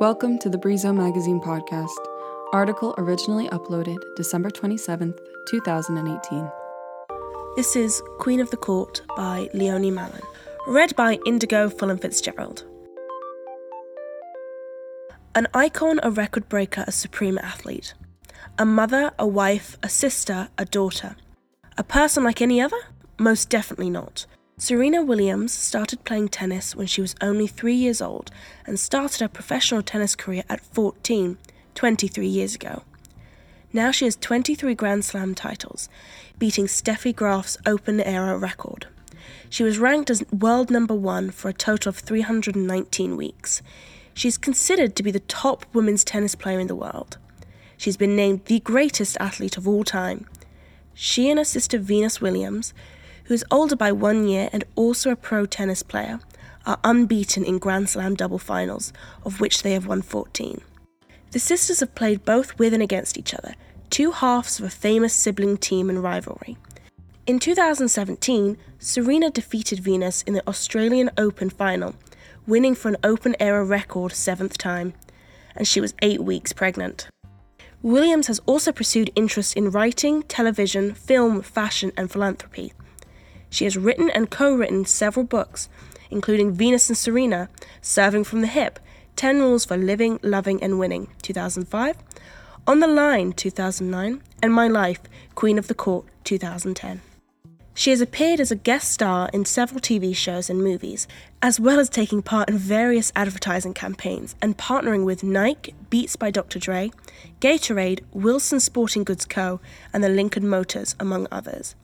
Welcome to the Brizo Magazine podcast. Article originally uploaded December 27th, 2018. This is Queen of the Court by Leonie Mallon, read by Indigo Fulham Fitzgerald. An icon, a record breaker, a supreme athlete. A mother, a wife, a sister, a daughter. A person like any other? Most definitely not. Serena Williams started playing tennis when she was only three years old and started her professional tennis career at 14, 23 years ago. Now she has 23 Grand Slam titles, beating Steffi Graf's Open era record. She was ranked as world number one for a total of 319 weeks. She is considered to be the top women's tennis player in the world. She's been named the greatest athlete of all time. She and her sister Venus Williams, who is older by one year and also a pro tennis player, are unbeaten in Grand Slam double finals, of which they have won 14. The sisters have played both with and against each other, two halves of a famous sibling team and rivalry. In 2017, Serena defeated Venus in the Australian Open final, winning for an Open era record seventh time, and she was eight weeks pregnant. Williams has also pursued interests in writing, television, film, fashion, and philanthropy. She has written and co written several books, including Venus and Serena, Serving from the Hip, 10 Rules for Living, Loving, and Winning, 2005, On the Line, 2009, and My Life, Queen of the Court, 2010. She has appeared as a guest star in several TV shows and movies, as well as taking part in various advertising campaigns and partnering with Nike, Beats by Dr. Dre, Gatorade, Wilson Sporting Goods Co., and the Lincoln Motors, among others.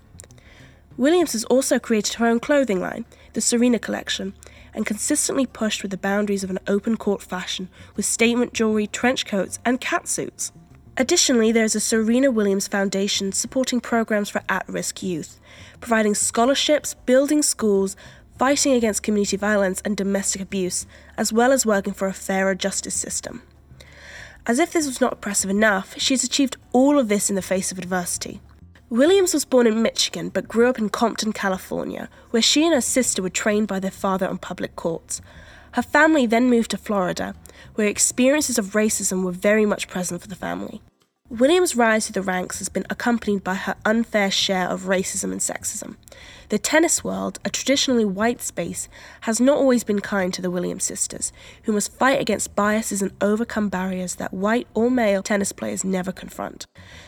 Williams has also created her own clothing line, the Serena Collection, and consistently pushed with the boundaries of an open court fashion with statement jewelry, trench coats, and cat suits. Additionally, there is a Serena Williams Foundation supporting programs for at risk youth, providing scholarships, building schools, fighting against community violence and domestic abuse, as well as working for a fairer justice system. As if this was not oppressive enough, she's achieved all of this in the face of adversity. Williams was born in Michigan but grew up in Compton, California, where she and her sister were trained by their father on public courts. Her family then moved to Florida, where experiences of racism were very much present for the family. Williams' rise through the ranks has been accompanied by her unfair share of racism and sexism. The tennis world, a traditionally white space, has not always been kind to the Williams sisters, who must fight against biases and overcome barriers that white or male tennis players never confront.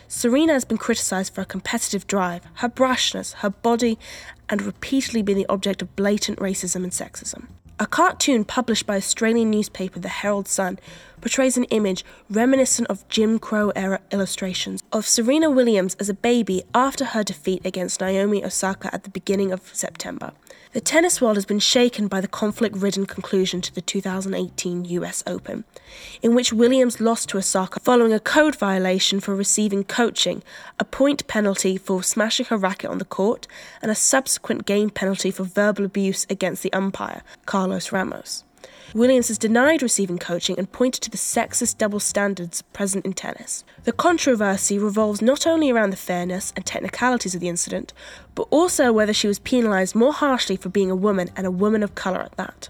Serena has been criticized for her competitive drive, her brashness, her body, and repeatedly been the object of blatant racism and sexism. A cartoon published by Australian newspaper The Herald Sun portrays an image reminiscent of Jim Crow era illustrations of Serena Williams as a baby after her defeat against Naomi Osaka at the beginning of September. The tennis world has been shaken by the conflict ridden conclusion to the 2018 US Open, in which Williams lost to Osaka following a code violation for receiving coaching, a point penalty for smashing her racket on the court, and a subsequent game penalty for verbal abuse against the umpire, Carlos Ramos. Williams has denied receiving coaching and pointed to the sexist double standards present in tennis. The controversy revolves not only around the fairness and technicalities of the incident, but also whether she was penalised more harshly for being a woman and a woman of colour at that.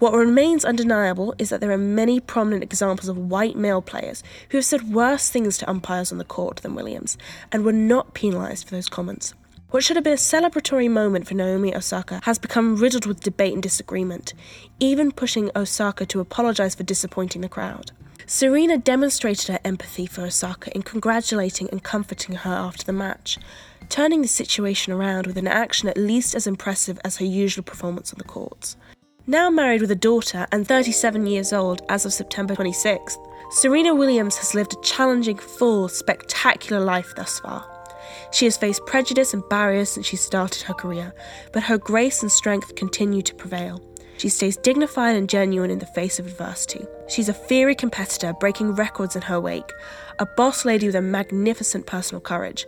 What remains undeniable is that there are many prominent examples of white male players who have said worse things to umpires on the court than Williams and were not penalised for those comments. What should have been a celebratory moment for Naomi Osaka has become riddled with debate and disagreement, even pushing Osaka to apologize for disappointing the crowd. Serena demonstrated her empathy for Osaka in congratulating and comforting her after the match, turning the situation around with an action at least as impressive as her usual performance on the courts. Now married with a daughter and 37 years old as of September 26th, Serena Williams has lived a challenging, full, spectacular life thus far. She has faced prejudice and barriers since she started her career, but her grace and strength continue to prevail. She stays dignified and genuine in the face of adversity. She's a fiery competitor, breaking records in her wake, a boss lady with a magnificent personal courage,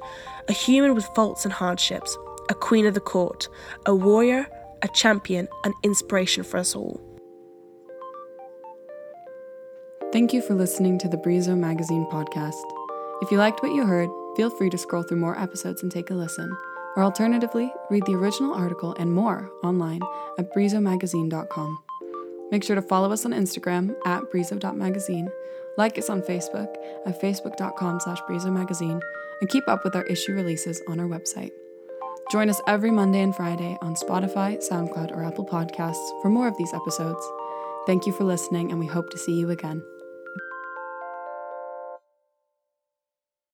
a human with faults and hardships, a queen of the court, a warrior, a champion, an inspiration for us all. Thank you for listening to the Brizo Magazine podcast. If you liked what you heard, feel free to scroll through more episodes and take a listen. Or alternatively, read the original article and more online at brizomagazine.com. Make sure to follow us on Instagram at breezo.magazine, like us on Facebook at facebook.com slash breezomagazine, and keep up with our issue releases on our website. Join us every Monday and Friday on Spotify, SoundCloud, or Apple Podcasts for more of these episodes. Thank you for listening, and we hope to see you again.